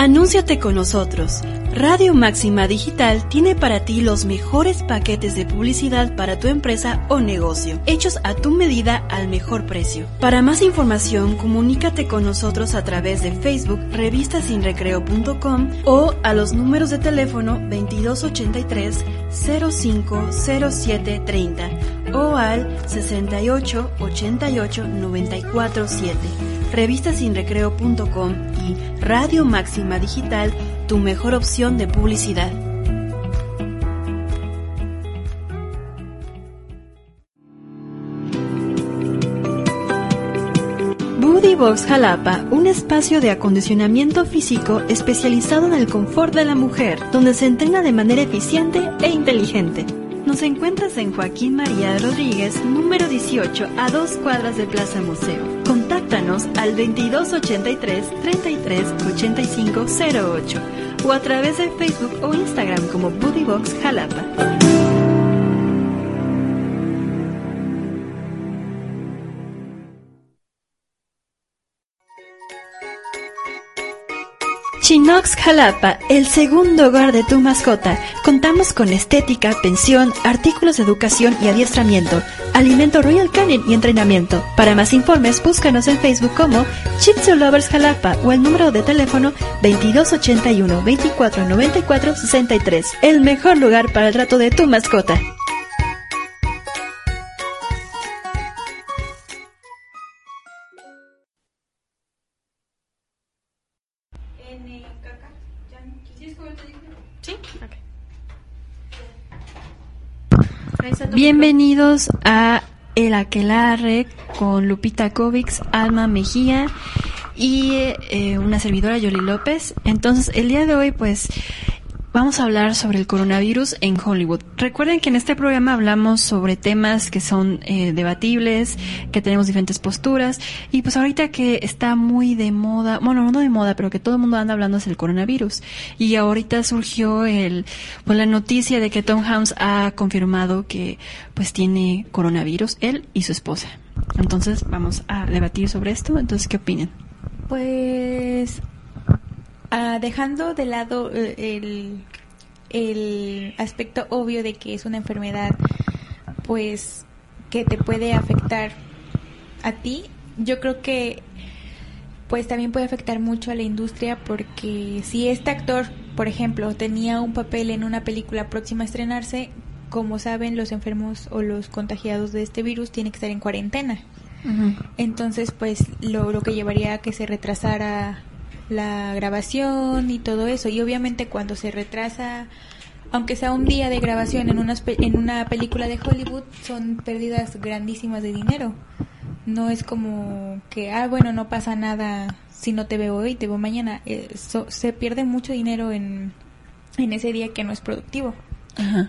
Anúnciate con nosotros. Radio Máxima Digital tiene para ti los mejores paquetes de publicidad para tu empresa o negocio, hechos a tu medida al mejor precio. Para más información, comunícate con nosotros a través de Facebook, revistasinrecreo.com o a los números de teléfono 2283 050730 o al 68 88 947 revistasinrecreo.com Radio Máxima Digital, tu mejor opción de publicidad. Booty Box Jalapa, un espacio de acondicionamiento físico especializado en el confort de la mujer, donde se entrena de manera eficiente e inteligente. Nos encuentras en Joaquín María Rodríguez, número 18, a dos cuadras de Plaza Museo. Contáctanos al 2283 338508 o a través de Facebook o Instagram como Box Jalapa. Chinox Jalapa, el segundo hogar de tu mascota. Contamos con estética, pensión, artículos de educación y adiestramiento, alimento Royal Canin y entrenamiento. Para más informes, búscanos en Facebook como Chitsu Lovers Jalapa o el número de teléfono 2281 2494 63. El mejor lugar para el trato de tu mascota. Bienvenidos a El Aquelarre con Lupita Kovics, Alma Mejía y eh, una servidora Yoli López. Entonces, el día de hoy, pues, Vamos a hablar sobre el coronavirus en Hollywood. Recuerden que en este programa hablamos sobre temas que son eh, debatibles, que tenemos diferentes posturas y pues ahorita que está muy de moda, bueno, no de moda, pero que todo el mundo anda hablando es el coronavirus. Y ahorita surgió el pues la noticia de que Tom Hanks ha confirmado que pues tiene coronavirus él y su esposa. Entonces, vamos a debatir sobre esto. Entonces, ¿qué opinan? Pues Ah, dejando de lado eh, el, el aspecto obvio de que es una enfermedad, pues, que te puede afectar a ti, yo creo que pues también puede afectar mucho a la industria porque si este actor, por ejemplo, tenía un papel en una película próxima a estrenarse, como saben, los enfermos o los contagiados de este virus tienen que estar en cuarentena. Entonces, pues lo, lo que llevaría a que se retrasara la grabación y todo eso. Y obviamente cuando se retrasa, aunque sea un día de grabación en una, en una película de Hollywood, son pérdidas grandísimas de dinero. No es como que, ah, bueno, no pasa nada si no te veo hoy, te veo mañana. Eh, se pierde mucho dinero en, en ese día que no es productivo.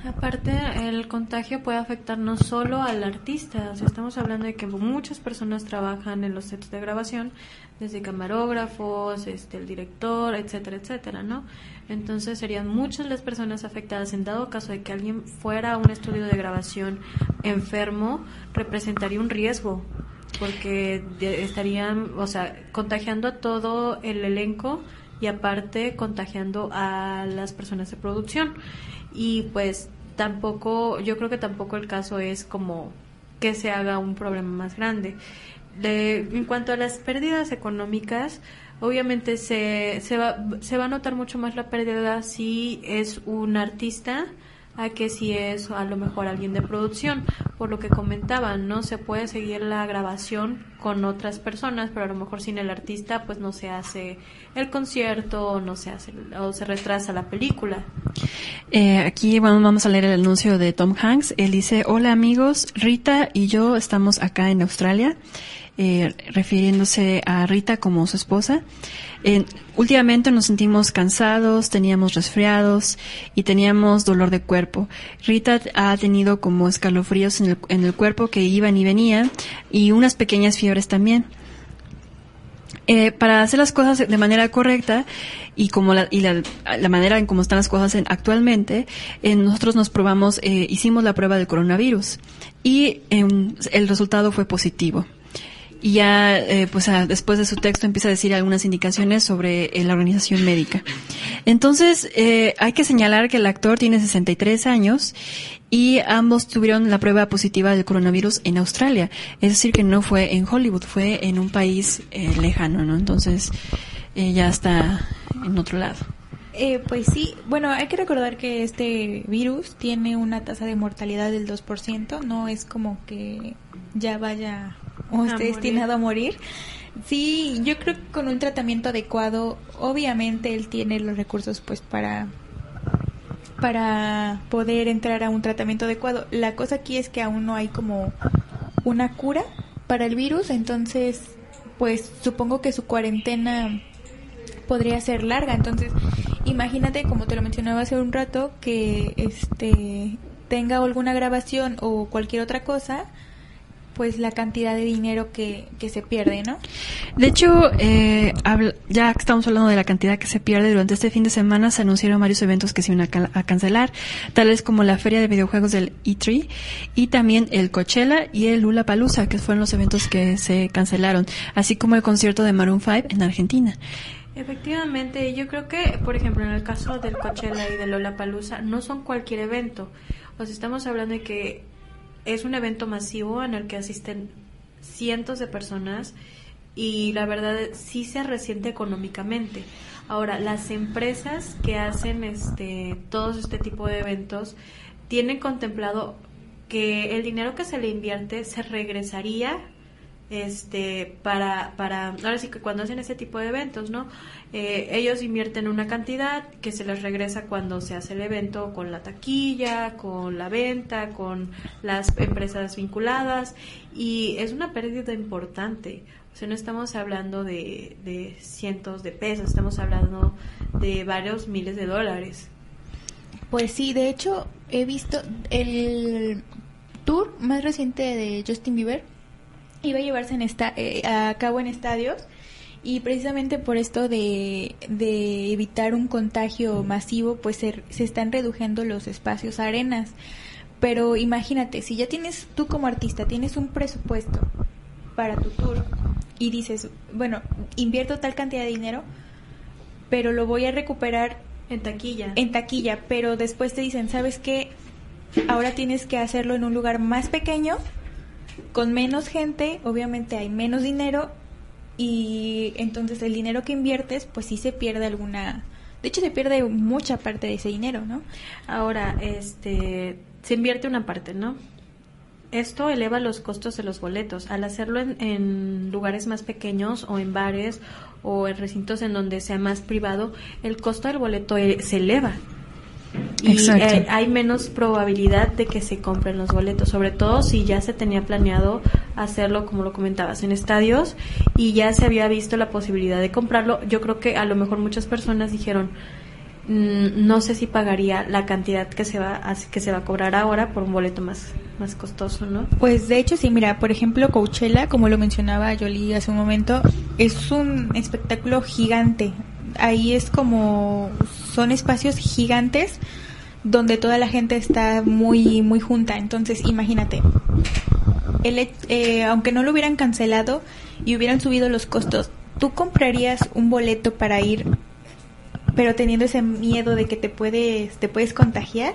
Aparte, el contagio puede afectar no solo al artista, o sea, estamos hablando de que muchas personas trabajan en los sets de grabación, desde camarógrafos, este, el director, etcétera, etcétera, ¿no? Entonces serían muchas las personas afectadas. En dado caso de que alguien fuera a un estudio de grabación enfermo, representaría un riesgo, porque estarían, o sea, contagiando a todo el elenco y aparte contagiando a las personas de producción. Y pues tampoco, yo creo que tampoco el caso es como que se haga un problema más grande en cuanto a las pérdidas económicas, obviamente se, se, va, se va a notar mucho más la pérdida si es un artista a que si es a lo mejor alguien de producción. Por lo que comentaban, ¿no? Se puede seguir la grabación con otras personas, pero a lo mejor sin el artista pues no se hace el concierto o no se hace o se retrasa la película. Eh, aquí vamos a leer el anuncio de Tom Hanks. Él dice, hola amigos, Rita y yo estamos acá en Australia eh, refiriéndose a Rita como su esposa. últimamente nos sentimos cansados, teníamos resfriados y teníamos dolor de cuerpo. Rita ha tenido como escalofríos en el, cuerpo que iban y venían y unas pequeñas fiebres también. Eh, para hacer las cosas de manera correcta y como la, y la, manera en cómo están las cosas actualmente, eh, nosotros nos probamos, hicimos la prueba del coronavirus y em, el resultado fue positivo. Y ya eh, pues después de su texto empieza a decir algunas indicaciones sobre eh, la organización médica. Entonces eh, hay que señalar que el actor tiene 63 años y ambos tuvieron la prueba positiva del coronavirus en Australia, es decir que no fue en Hollywood, fue en un país lejano, ¿no? Entonces ya está en otro lado. pues sí, bueno, hay que recordar que este virus tiene una tasa de mortalidad del 2%, no es como que ya vaya o esté destinado a morir. Sí, yo creo que con un tratamiento adecuado, obviamente él tiene los recursos pues para para poder entrar a un tratamiento adecuado. La cosa aquí es que aún no hay como una cura para el virus, entonces pues supongo que su cuarentena podría ser larga, entonces imagínate como te lo mencionaba hace un rato que este tenga alguna grabación o cualquier otra cosa pues la cantidad de dinero que, que se pierde, ¿no? De hecho, eh, ya estamos hablando de la cantidad que se pierde, durante este fin de semana se anunciaron varios eventos que se iban a, cancelar, tales como la feria de videojuegos del E3 y también el Coachella y el Lula Palusa, que fueron los eventos que se cancelaron, así como el concierto de Maroon 5 en Argentina. Efectivamente, yo creo que, por ejemplo, en el caso del Coachella y de Palusa, no son cualquier evento. O sea, estamos hablando de que es un evento masivo en el que asisten cientos de personas y la verdad sí se resiente económicamente. Ahora, las empresas que hacen este todos este tipo de eventos tienen contemplado que el dinero que se le invierte se regresaría este para para ahora sí que cuando hacen ese tipo de eventos no eh, ellos invierten una cantidad que se les regresa cuando se hace el evento con la taquilla con la venta con las empresas vinculadas y es una pérdida importante. O sea no estamos hablando de, de cientos de pesos estamos hablando de varios miles de dólares. Pues sí de hecho he visto el tour más reciente de Justin Bieber iba a llevarse en esta, eh, a cabo en estadios y precisamente por esto de, de evitar un contagio masivo, pues se, se, están reduciendo los espacios arenas. Pero imagínate, si ya tienes, tú como artista, tienes un presupuesto para tu tour y dices, bueno, invierto tal cantidad de dinero, pero lo voy a recuperar en taquilla. En taquilla, pero después te dicen, ¿sabes qué? Ahora tienes que hacerlo en un lugar más pequeño con menos gente, obviamente hay menos dinero y entonces el dinero que inviertes, pues sí se pierde alguna, de hecho se pierde mucha parte de ese dinero, ¿no? Ahora, este, se invierte una parte, ¿no? Esto eleva los costos de los boletos. Al hacerlo en, en, lugares más pequeños o en bares o en recintos en donde sea más privado, el costo del boleto e, se eleva y eh, hay menos probabilidad de que se compren los boletos, sobre todo si ya se tenía planeado hacerlo, como lo comentabas, en estadios y ya se había visto la posibilidad de comprarlo. Yo creo que a lo mejor muchas personas dijeron, mm, no sé si pagaría la cantidad que se va a, que se va a cobrar ahora por un boleto más más costoso, ¿no? Pues de hecho sí, mira, por ejemplo, Coachella, como lo mencionaba Jolie hace un momento, es un espectáculo gigante. Ahí es como son espacios gigantes donde toda la gente está muy muy junta. Entonces, imagínate, el, eh, aunque no lo hubieran cancelado y hubieran subido los costos, ¿tú comprarías un boleto para ir, pero teniendo ese miedo de que te puedes te puedes contagiar?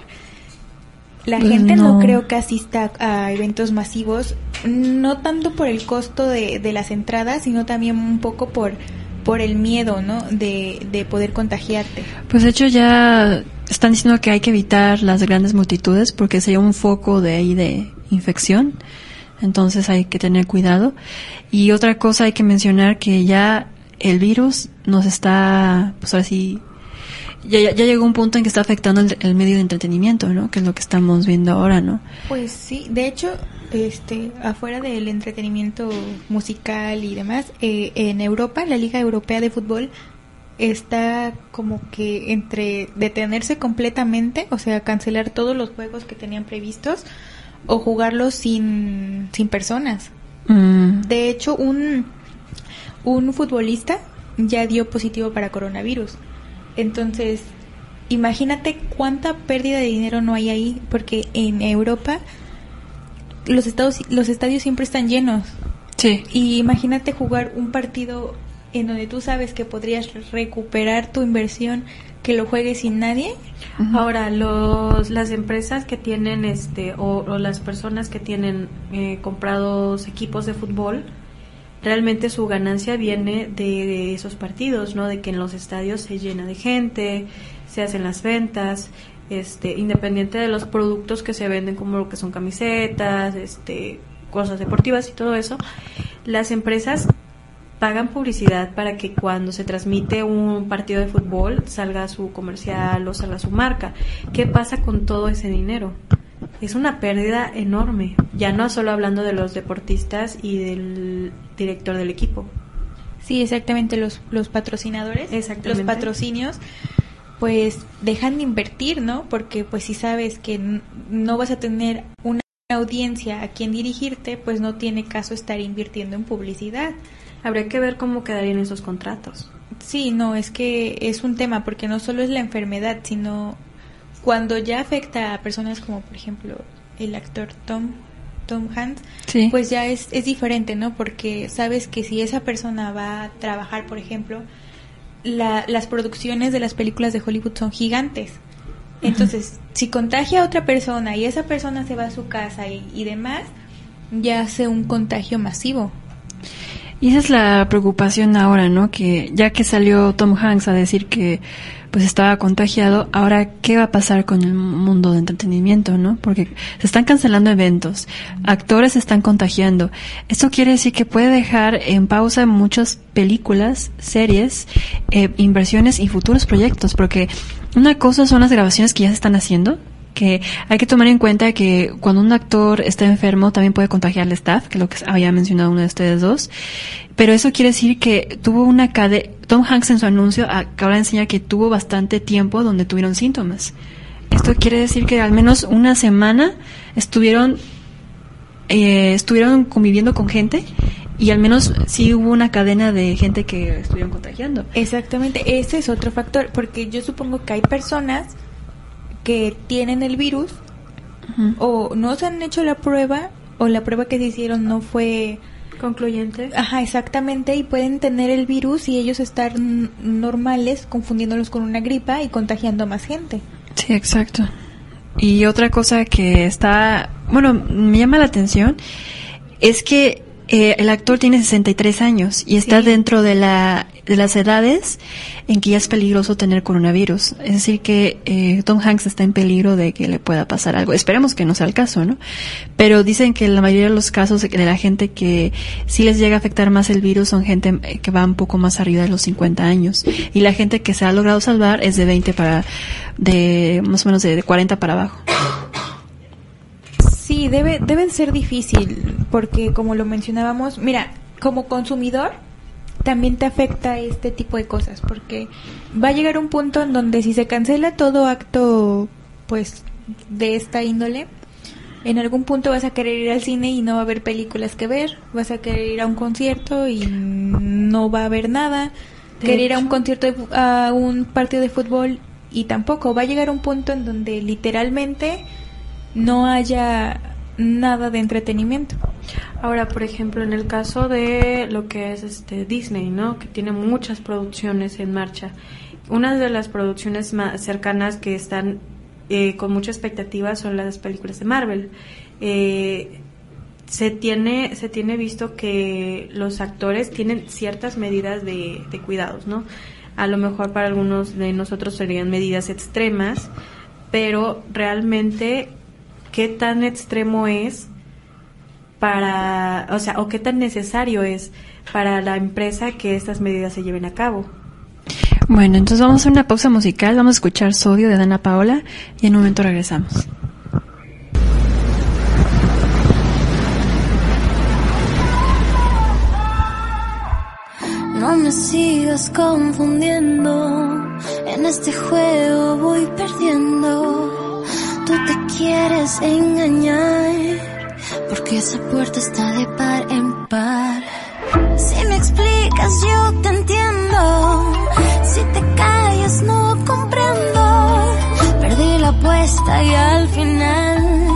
La pues gente no. creo que asista a eventos masivos, no tanto por el costo de, de las entradas, sino también un poco por por el miedo, ¿no? De, de poder contagiarte. Pues de hecho ya están diciendo que hay que evitar las grandes multitudes porque sería un foco de ahí de infección. Entonces hay que tener cuidado. Y otra cosa hay que mencionar que ya el virus nos está, pues ahora sí, ya, ya, llegó un punto en que está afectando el, medio de entretenimiento, ¿no? Que es lo que estamos viendo ahora, ¿no? Pues sí, de hecho, este, afuera del entretenimiento musical y demás, eh, en Europa, la Liga Europea de Fútbol está como que entre detenerse completamente, o sea, cancelar todos los juegos que tenían previstos o jugarlos sin, sin personas. Mm. De hecho, un, un futbolista ya dio positivo para coronavirus. Entonces, imagínate cuánta pérdida de dinero no hay ahí, porque en Europa los, estados, los estadios siempre están llenos. Sí. Y imagínate jugar un partido en donde tú sabes que podrías recuperar tu inversión que lo juegues sin nadie. Ahora, los, las empresas que tienen, este, o, las personas que tienen eh, comprados equipos de fútbol, realmente su ganancia viene de, esos partidos, ¿no? De que en los estadios se llena de gente, se hacen las ventas, este, independiente de los productos que se venden como lo que son camisetas, este, cosas deportivas y todo eso, las empresas pagan publicidad para que cuando se transmite un partido de fútbol salga su comercial o salga su marca. ¿Qué pasa con todo ese dinero? Es una pérdida enorme, ya no solo hablando de los deportistas y del director del equipo. Sí, exactamente, los, los patrocinadores, exactamente. los patrocinios, pues dejan de invertir, ¿no? Porque pues si sabes que no vas a tener una audiencia a quien dirigirte, pues no tiene caso estar invirtiendo en publicidad. Habría que ver cómo quedarían esos contratos. Sí, no, es que es un tema porque no solo es la enfermedad, sino cuando ya afecta a personas como por ejemplo el actor Tom Tom Hanks, pues ya es, es diferente, ¿no? Porque sabes que si esa persona va a trabajar, por ejemplo, las producciones de las películas de Hollywood son gigantes. Entonces, si contagia a otra persona y esa persona se va a su casa y, y demás, ya hace un contagio masivo. Y esa es la preocupación ahora, ¿no? Que ya que salió Tom Hanks a decir que pues estaba contagiado, ahora qué va a pasar con el mundo de entretenimiento, ¿no? Porque se están cancelando eventos, actores se están contagiando. Esto quiere decir que puede dejar en pausa muchas películas, series, eh, inversiones y futuros proyectos, porque una cosa son las grabaciones que ya se están haciendo, que hay que tomar en cuenta que cuando un actor está enfermo también puede contagiar al staff, que es lo que había mencionado uno de ustedes dos. Pero eso quiere decir que tuvo una cadena, Tom Hanks en su anuncio acaba de enseñar que tuvo bastante tiempo donde tuvieron síntomas. Esto quiere decir que al menos una semana estuvieron, eh, estuvieron conviviendo con gente y al menos sí hubo una cadena de gente que estuvieron contagiando. Exactamente, ese es otro factor, porque yo supongo que hay personas que tienen el virus o no se han hecho la prueba o la prueba que se hicieron no fue concluyente. Ajá, exactamente, y pueden tener el virus y ellos estar normales confundiéndolos con una gripa y contagiando a más gente. Sí, exacto. Y otra cosa que está, bueno, me llama la atención es que eh, el actor tiene 63 años y está dentro de, la, de las edades en que ya es peligroso tener coronavirus. Es decir, que eh, Tom Hanks está en peligro de que le pueda pasar algo. Esperemos que no sea el caso, ¿no? Pero dicen que la mayoría de los casos de la gente que sí les llega a afectar más el virus son gente eh, que va un poco más arriba de los 50 años. Y la gente que se ha logrado salvar es de 20 para, de más o menos de 40 para abajo. Sí, debe, debe ser difícil, porque como lo mencionábamos, mira, como consumidor también te afecta este tipo de cosas, porque va a llegar un punto en donde si se cancela todo acto, pues, de esta índole, en algún punto vas a querer ir al cine y no va a haber películas que ver, vas a querer ir a un concierto y no va a haber nada, querer ir a un concierto, a un partido de fútbol y tampoco, va a llegar un punto en donde literalmente no haya nada de entretenimiento. Ahora, por ejemplo, en el caso de lo que es este Disney, ¿no? Que tiene muchas producciones en marcha. Una de las producciones más cercanas que están eh, con mucha expectativa son las películas de Marvel. Eh, se tiene se tiene visto que los actores tienen ciertas medidas de, de cuidados, ¿no? A lo mejor para algunos de nosotros serían medidas extremas, pero realmente qué tan extremo es para, o sea, o qué tan necesario es para la empresa que estas medidas se lleven a cabo. Bueno, entonces vamos a hacer una pausa musical, vamos a escuchar Sodio de Dana Paola y en un momento regresamos. No me sigas confundiendo, en este juego voy perdiendo tú te quieres engañar, porque esa puerta está de par en par. Si me explicas yo te entiendo, si te callas no comprendo. Perdí la apuesta y al final,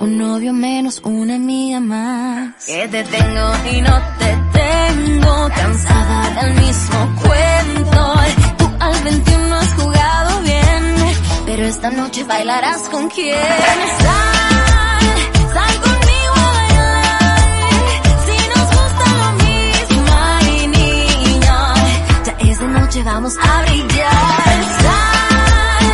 un novio menos, una amiga más. Que te tengo y no te tengo, cansada del mismo cuento. Tú al 21 has jugado pero esta noche bailarás con quién. Sal, sal conmigo a bailar, si nos gusta lo mismo, ay niña, ya es de noche, vamos a brillar. Sal,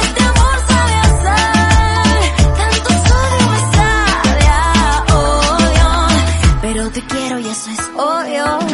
este amor sabe a sal, tanto sodio me sabe a odio, pero te quiero y eso es obvio.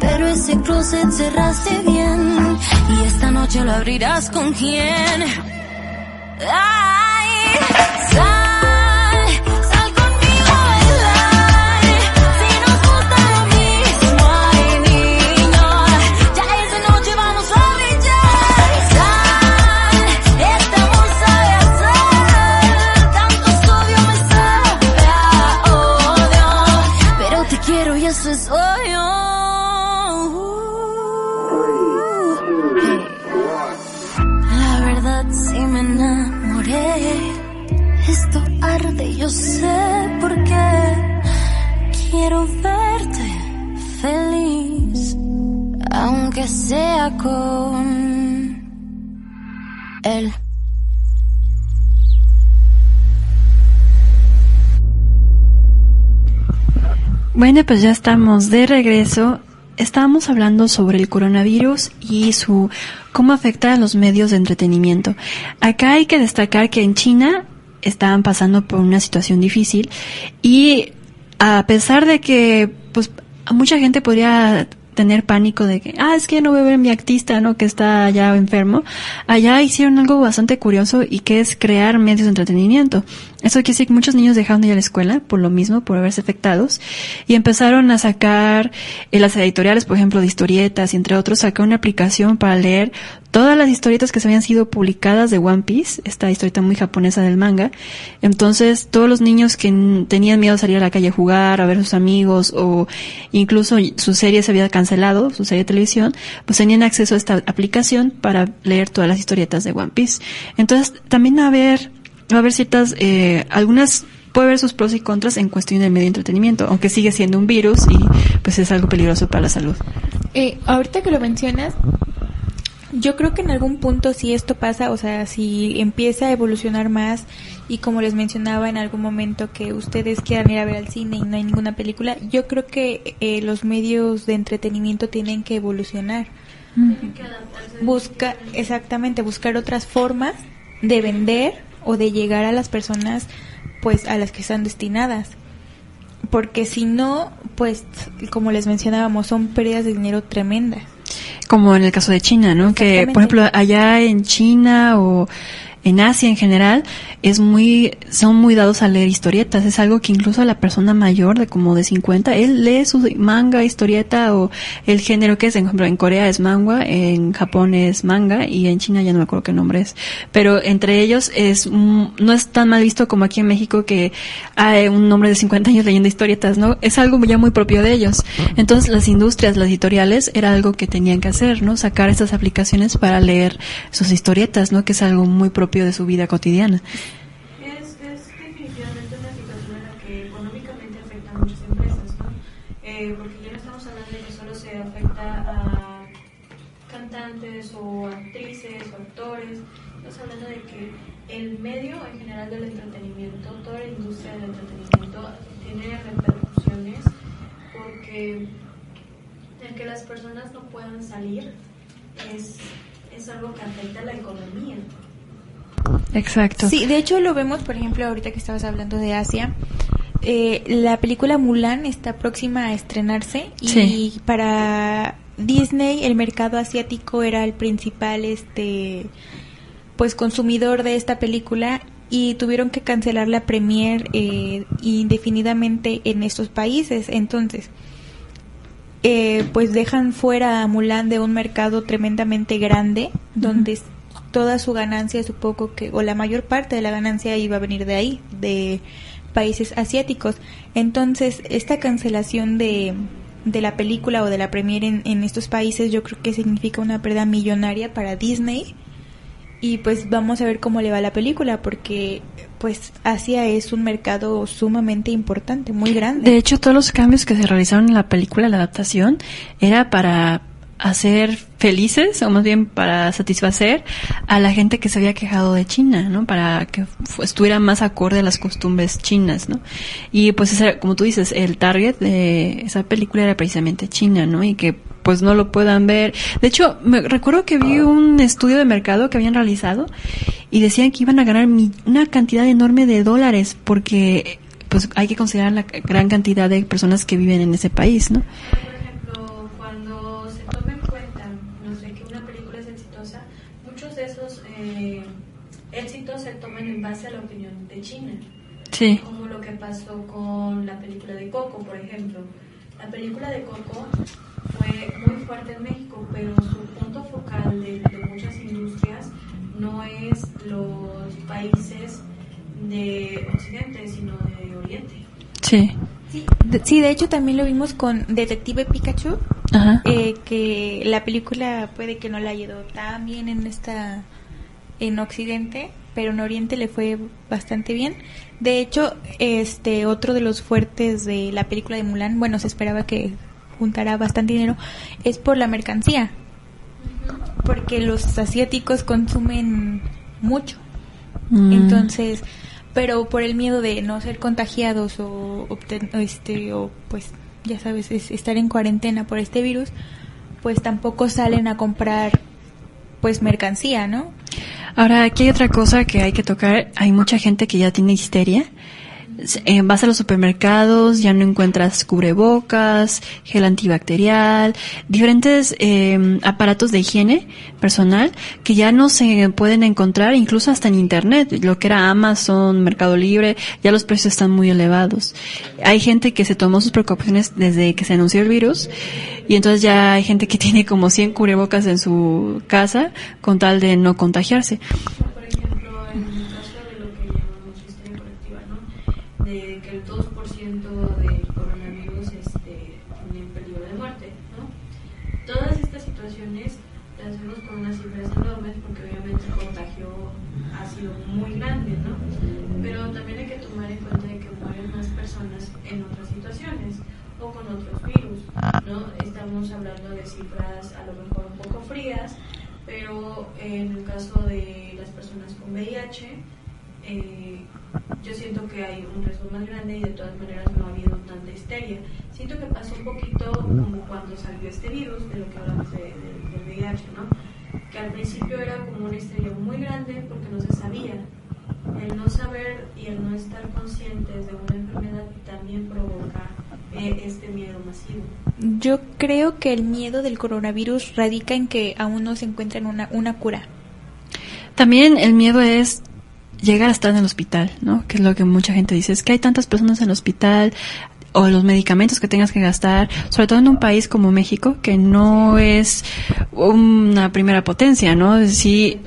pero ese closet cerraste bien. Y esta noche lo abrirás con quién. Ay, sea con él. Bueno, pues ya estamos de regreso. Estábamos hablando sobre el coronavirus y su cómo afecta a los medios de entretenimiento. Acá hay que destacar que en China estaban pasando por una situación difícil y a pesar de que pues mucha gente podría tener pánico de que, ah, es que no voy a ver mi artista, ¿no? Que está ya enfermo. Allá hicieron algo bastante curioso y que es crear medios de entretenimiento. Eso quiere decir que muchos niños dejaron de ir a la escuela por lo mismo, por verse afectados, y empezaron a sacar en las editoriales, por ejemplo, de historietas y entre otros, sacar una aplicación para leer todas las historietas que se habían sido publicadas de One Piece, esta historieta muy japonesa del manga. Entonces, todos los niños que tenían miedo a salir a la calle a jugar, a ver a sus amigos, o incluso su serie se había cancelado, su serie de televisión, pues tenían acceso a esta aplicación para leer todas las historietas de One Piece. Entonces, también haber, va a haber ciertas, eh, algunas, puede haber sus pros y contras en cuestión del medio de entretenimiento, aunque sigue siendo un virus y pues es algo peligroso para la salud. Eh, ahorita que lo mencionas, yo creo que en algún punto si esto pasa, o sea, si empieza a evolucionar más y como les mencionaba en algún momento que ustedes quieran ir a ver al cine y no hay ninguna película, yo creo que eh, los medios de entretenimiento tienen que evolucionar. Busca, exactamente, buscar otras formas de vender o de llegar a las personas pues a las que están destinadas. Porque si no, pues como les mencionábamos, son pérdidas de dinero tremendas. Como en el caso de China, ¿no? Que, por ejemplo, allá en China o en Asia en general, es muy, son muy dados a leer historietas. Es algo que incluso la persona mayor de como de 50, él lee su manga, historieta o el género que es. Ejemplo, en Corea es manga, en Japón es manga y en China ya no me acuerdo qué nombre es. Pero entre ellos es, mm, no es tan mal visto como aquí en México que hay un hombre de 50 años leyendo historietas, ¿no? Es algo ya muy propio de ellos. Entonces las industrias, las editoriales, era algo que tenían que hacer, ¿no? Sacar estas aplicaciones para leer sus historietas, ¿no? Que es algo muy propio de su vida cotidiana. Es, es definitivamente una situación en la que económicamente afecta a muchas empresas, ¿no? Eh, porque ya no estamos hablando de que solo se afecta a o actrices o actores. Estamos hablando de que el medio en general del entretenimiento, toda la industria del entretenimiento tiene repercusiones porque el que las personas no puedan salir es, es algo que afecta a la economía. Exacto. Sí, de hecho lo vemos, por ejemplo, ahorita que estabas hablando de Asia. Eh, la película Mulan está próxima a estrenarse y Sí. para Disney el mercado asiático era el principal este pues consumidor de esta película y tuvieron que cancelar la premier eh, indefinidamente en estos países entonces eh, pues dejan fuera a Mulan de un mercado tremendamente grande donde toda su ganancia supongo que o la mayor parte de la ganancia iba a venir de ahí de países asiáticos. Entonces esta cancelación de de la película o de la premiere en, en estos países yo creo que significa una pérdida millonaria para Disney. Y pues vamos a ver cómo le va la película porque pues Asia es un mercado sumamente importante muy grande. De hecho, todos los cambios que se realizaron en la película, la adaptación, era para hacer felices, o más bien para satisfacer a la gente que se había quejado de China, ¿no? Para que estuviera más acorde a las costumbres chinas, ¿no? Y pues, ese como tú dices, el target de esa película era precisamente China, ¿no? Y que pues no lo puedan ver. De hecho, me recuerdo que vi un estudio de mercado que habían realizado y decían que iban a ganar una cantidad enorme de dólares porque pues hay que considerar la gran cantidad de personas que viven en ese país, ¿no? Por ejemplo, cuando se toma en cuenta, no sé, que una película es exitosa, muchos de esos eh, éxitos se toman en base a la opinión de China. Sí. Como lo que pasó con la película de Coco, por ejemplo. La película de Coco fue muy fuerte en México, pero su punto focal de, de muchas industrias no es los países de Occidente, sino de Oriente. Sí. Sí, de, sí, de hecho también lo vimos con Detective Pikachu, Ajá. eh, que la película puede que no la ido tan bien en esta en Occidente, pero en Oriente le fue bastante bien. De hecho, este otro de los fuertes de la película de Mulan, bueno, se esperaba que juntara bastante dinero, es por la mercancía, porque los asiáticos consumen mucho. Mm. Entonces, pero por el miedo de no ser contagiados o, obten- o este o pues ya sabes, es estar en cuarentena por este virus, pues tampoco salen a comprar pues mercancía, ¿no? Ahora, aquí hay otra cosa que hay que tocar. Hay mucha gente que ya tiene histeria. Eh, vas a los supermercados, ya no encuentras cubrebocas, gel antibacterial, diferentes eh, aparatos de higiene personal que ya no se pueden encontrar incluso hasta en internet. Lo que era Amazon, Mercado Libre, ya los precios están muy elevados. Hay gente que se tomó sus precauciones desde que se anunció el virus y entonces ya hay gente que tiene como 100 cubrebocas en su casa con tal de no contagiarse. O con otros virus, ¿no? Estamos hablando de cifras a lo mejor un poco frías, pero en el caso de las personas con VIH, eh, yo siento que hay un riesgo más grande y de todas maneras no ha habido tanta histeria. Siento que pasó un poquito como cuando salió este virus, de lo que hablamos de, de- del VIH, ¿no? Que al principio era como una histeria muy grande porque no se sabía. El no saber y el no estar conscientes de una enfermedad también este miedo masivo. Yo creo que el miedo del coronavirus radica en que aún no se encuentra una, una cura. También el miedo es llegar a estar en el hospital, ¿no? Que es lo que mucha gente dice, es que hay tantas personas en el hospital o los medicamentos que tengas que gastar, sobre todo en un país como México, que no es una primera potencia, ¿no? Sí,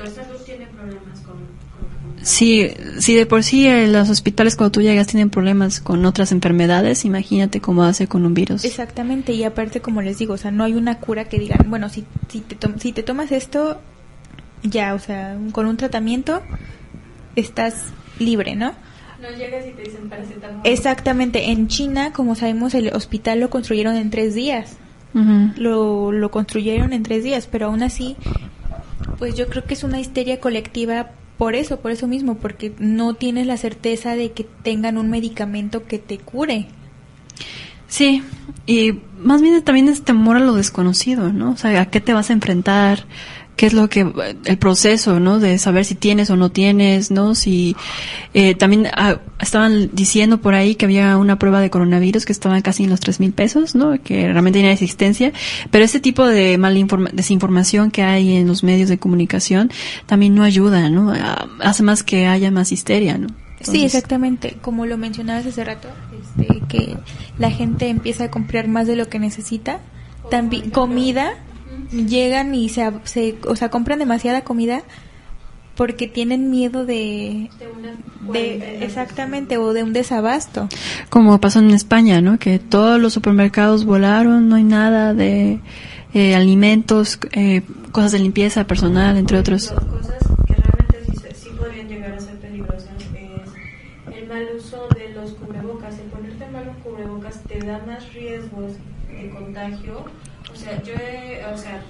sí, sí de por sí eh, los hospitales cuando tú llegas tienen problemas con otras enfermedades, imagínate cómo hace con un virus. Exactamente, y aparte como les digo, o sea, no hay una cura que digan, bueno, si, si, te, tom- si te tomas esto, ya, o sea, con un tratamiento estás libre, ¿no? No llegas y te dicen paracetamol. Exactamente, en China, como sabemos, el hospital lo construyeron en tres días. Lo, lo construyeron en tres días, pero aún así Pues yo creo que es una histeria colectiva por eso, por eso mismo, porque no tienes la certeza de que tengan un medicamento que te cure. Sí, y más bien también es temor a lo desconocido, ¿no? O sea, ¿a qué te vas a enfrentar? Qué es lo que el proceso no de saber si tienes o no tienes no si eh, también ah, estaban diciendo por ahí que había una prueba de coronavirus que estaba casi en los tres mil pesos no que realmente tenía existencia. Pero ese tipo de mala desinformación que hay en los medios de comunicación también no ayuda no hace más que haya más histeria no sí, exactamente. Como lo mencionabas hace rato, este, que la gente empieza a comprar más de lo que necesita. También comida, llegan y se, o sea, compran demasiada comida porque tienen miedo de, de, exactamente o de un desabasto. Como pasó en España no que todos los supermercados volaron no hay nada de eh, alimentos eh, cosas de limpieza personal entre otros. cosas que realmente sí, podrían llegar a ser peligrosas es el mal uso de los cubrebocas. El ponerte mal los cubrebocas te da más riesgos de contagio o sea, yo o sea,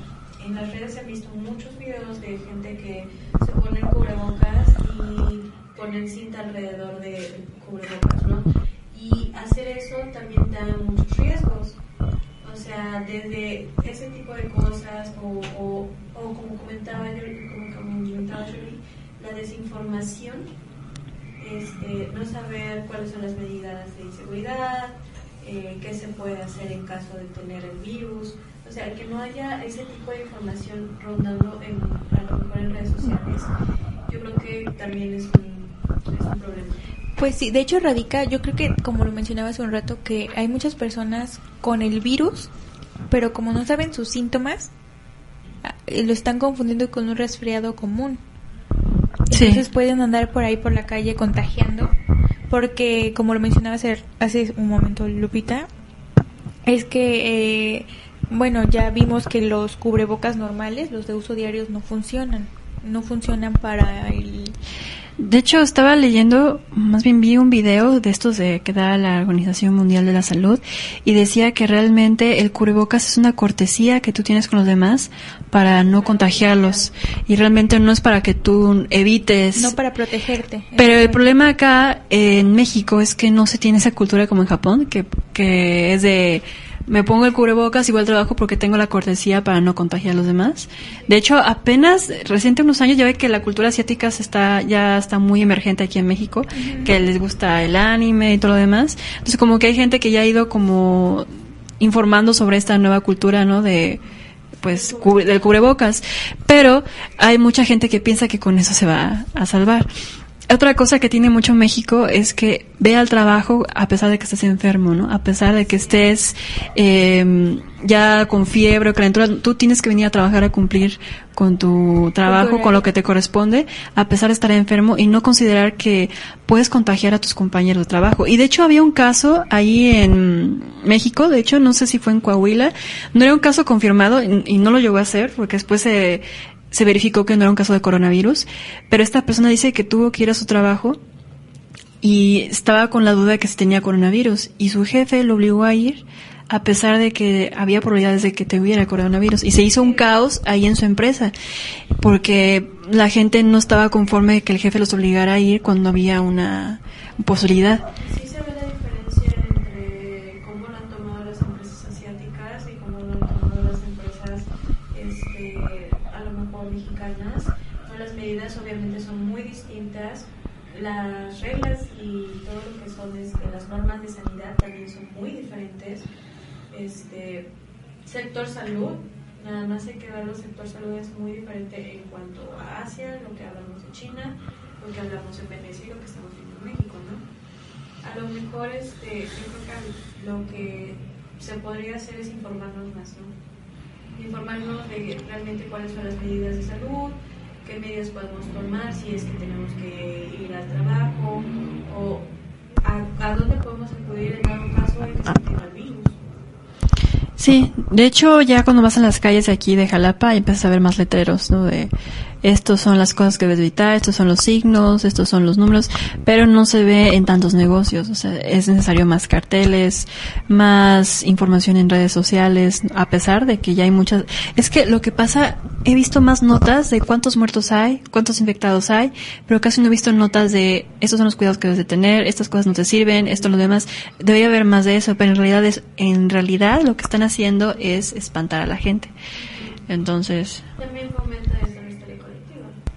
en las redes he visto muchos videos de gente que se pone cubrebocas y ponen cinta alrededor de cubrebocas, ¿no? Y hacer eso también da muchos riesgos. O sea, desde ese tipo de cosas o, o, como comentaba yo, como comentaba la desinformación, este, no saber cuáles son las medidas de seguridad, eh, qué se puede hacer en caso de tener el virus, o sea, que no haya ese tipo de información rondando en, a lo mejor en redes sociales, yo creo que también es un, es un problema. Pues sí, de hecho radica, yo creo que como lo mencionaba hace un rato, que hay muchas personas con el virus, pero como no saben sus síntomas, ah, lo están confundiendo con un resfriado común. Entonces pueden andar por ahí por la calle contagiando, porque como lo mencionaba hace, hace un momento Lupita, es que eh, bueno, ya vimos que los cubrebocas normales, los de uso diario, no funcionan. No funcionan para el... De hecho, estaba leyendo, más bien vi un video de estos de que da la Organización Mundial de la Salud y decía que realmente el cubrebocas es una cortesía que tú tienes con los demás para no contagiarlos y realmente no es para que tú evites. No para protegerte. Pero el problema acá en México es que no se tiene esa cultura como en Japón, que, que es de me pongo el cubrebocas igual trabajo porque tengo la cortesía para no contagiar a los demás. De hecho, apenas reciente unos años ya ve que la cultura asiática se está ya está muy emergente aquí en México, que les gusta el anime y todo lo demás. Entonces, como que hay gente que ya ha ido como informando sobre esta nueva cultura, ¿no? De pues del cubrebocas, pero hay mucha gente que piensa que con eso se va a salvar. Otra cosa que tiene mucho México es que ve al trabajo a pesar de que estés enfermo, ¿no? A pesar de que estés eh, ya con fiebre o calentura, tú tienes que venir a trabajar a cumplir con tu trabajo, con lo que te corresponde, a pesar de estar enfermo y no considerar que puedes contagiar a tus compañeros de trabajo. Y de hecho había un caso ahí en México, de hecho no sé si fue en Coahuila, no era un caso confirmado y, y no lo llegó a hacer porque después se se verificó que no era un caso de coronavirus, pero esta persona dice que tuvo que ir a su trabajo y estaba con la duda de que se tenía coronavirus y su jefe lo obligó a ir a pesar de que había probabilidades de que tuviera coronavirus y se hizo un caos ahí en su empresa porque la gente no estaba conforme de que el jefe los obligara a ir cuando había una posibilidad. Las reglas y todo lo que son este, las normas de sanidad también son muy diferentes. Este, sector salud, nada más hay que verlo, sector salud es muy diferente en cuanto a Asia, lo que hablamos de China, lo que hablamos en Venecia y lo que estamos viendo en México, ¿no? A lo mejor este, yo creo que lo que se podría hacer es informarnos más, ¿no? Informarnos de realmente cuáles son las medidas de salud, qué medidas podemos tomar si es que tenemos que ir al trabajo o a, dónde podemos acudir en dado caso de que se tenga el virus. Sí, de hecho ya cuando vas a las calles de aquí de Jalapa empiezas a ver más letreros, ¿no? De estos son las cosas que debes evitar, estos son los signos, estos son los números, pero no se ve en tantos negocios. O sea, es necesario más carteles, más información en redes sociales, a pesar de que ya hay muchas. Es que lo que pasa, he visto más notas de cuántos muertos hay, cuántos infectados hay, pero casi no he visto notas de estos son los cuidados que debes de tener, estas cosas no te sirven, esto lo demás. Debería haber más de eso, pero en realidad es, en realidad lo que están haciendo es espantar a la gente. Entonces en historia colectiva. Ujú.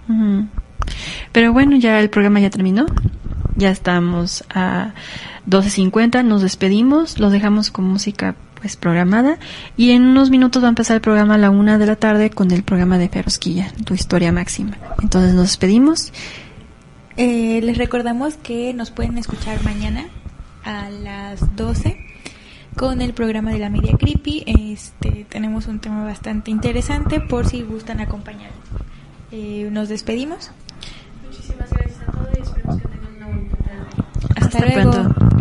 Pero bueno, ya el programa ya terminó. Ya estamos a 12.50. Nos despedimos. Los dejamos con música pues programada. Y en unos minutos va a empezar el programa a la una de la tarde con el programa de Ferrosquilla, tu historia máxima. Entonces nos despedimos. Eh, les recordamos que nos pueden escuchar mañana a las 12 con el programa de la Media Creepy. Este, tenemos un tema bastante interesante por si gustan acompañarnos. Eh, nos despedimos. Muchísimas gracias a todos y esperemos que tengan una bonita tarde. Hasta, Hasta luego. pronto.